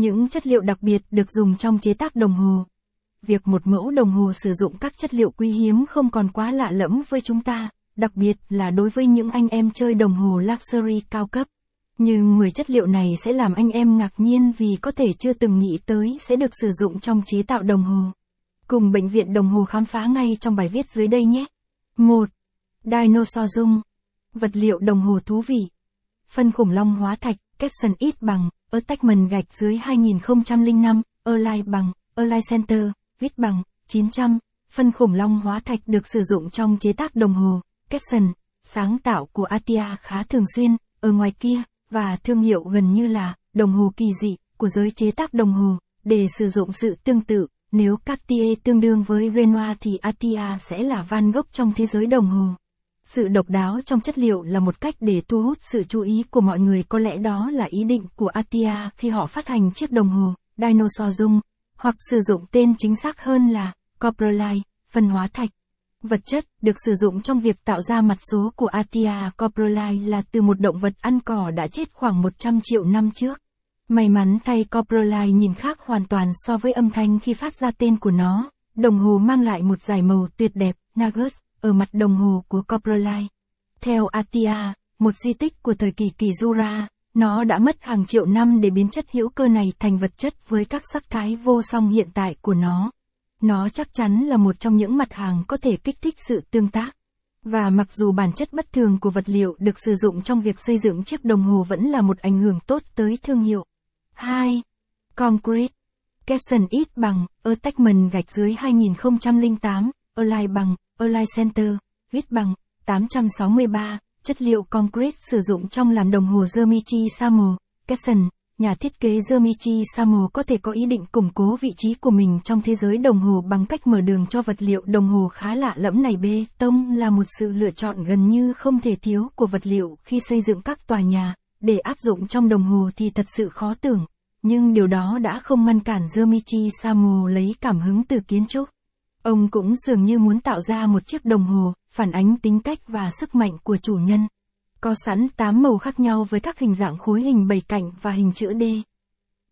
Những chất liệu đặc biệt được dùng trong chế tác đồng hồ. Việc một mẫu đồng hồ sử dụng các chất liệu quý hiếm không còn quá lạ lẫm với chúng ta, đặc biệt là đối với những anh em chơi đồng hồ luxury cao cấp. Nhưng 10 chất liệu này sẽ làm anh em ngạc nhiên vì có thể chưa từng nghĩ tới sẽ được sử dụng trong chế tạo đồng hồ. Cùng bệnh viện đồng hồ khám phá ngay trong bài viết dưới đây nhé. 1. Dinosaur dung. Vật liệu đồng hồ thú vị. Phân khủng long hóa thạch, caption ít bằng, attachment gạch dưới 2005, Align bằng, Align Center, viết bằng, 900. Phân khủng long hóa thạch được sử dụng trong chế tác đồng hồ, caption, sáng tạo của Atia khá thường xuyên, ở ngoài kia, và thương hiệu gần như là, đồng hồ kỳ dị, của giới chế tác đồng hồ, để sử dụng sự tương tự, nếu Cartier tương đương với Renoir thì Atia sẽ là Van Gogh trong thế giới đồng hồ. Sự độc đáo trong chất liệu là một cách để thu hút sự chú ý của mọi người có lẽ đó là ý định của Atia khi họ phát hành chiếc đồng hồ, Dinosaur Dung, hoặc sử dụng tên chính xác hơn là Coprolite, phân hóa thạch. Vật chất được sử dụng trong việc tạo ra mặt số của Atia Coprolite là từ một động vật ăn cỏ đã chết khoảng 100 triệu năm trước. May mắn thay Coprolite nhìn khác hoàn toàn so với âm thanh khi phát ra tên của nó. Đồng hồ mang lại một dải màu tuyệt đẹp, Nagus, ở mặt đồng hồ của Coprolite. Theo Atia, một di tích của thời kỳ kỳ Jura, nó đã mất hàng triệu năm để biến chất hữu cơ này thành vật chất với các sắc thái vô song hiện tại của nó. Nó chắc chắn là một trong những mặt hàng có thể kích thích sự tương tác. Và mặc dù bản chất bất thường của vật liệu được sử dụng trong việc xây dựng chiếc đồng hồ vẫn là một ảnh hưởng tốt tới thương hiệu. 2. Concrete. Capson ít bằng, attachment gạch dưới 2008, Align bằng, Align Center, viết bằng, 863, chất liệu concrete sử dụng trong làm đồng hồ Jermichi Samo, Capson, nhà thiết kế Jermichi Samo có thể có ý định củng cố vị trí của mình trong thế giới đồng hồ bằng cách mở đường cho vật liệu đồng hồ khá lạ lẫm này. Bê tông là một sự lựa chọn gần như không thể thiếu của vật liệu khi xây dựng các tòa nhà, để áp dụng trong đồng hồ thì thật sự khó tưởng, nhưng điều đó đã không ngăn cản Jermichi Samo lấy cảm hứng từ kiến trúc. Ông cũng dường như muốn tạo ra một chiếc đồng hồ, phản ánh tính cách và sức mạnh của chủ nhân. Có sẵn 8 màu khác nhau với các hình dạng khối hình bảy cạnh và hình chữ D.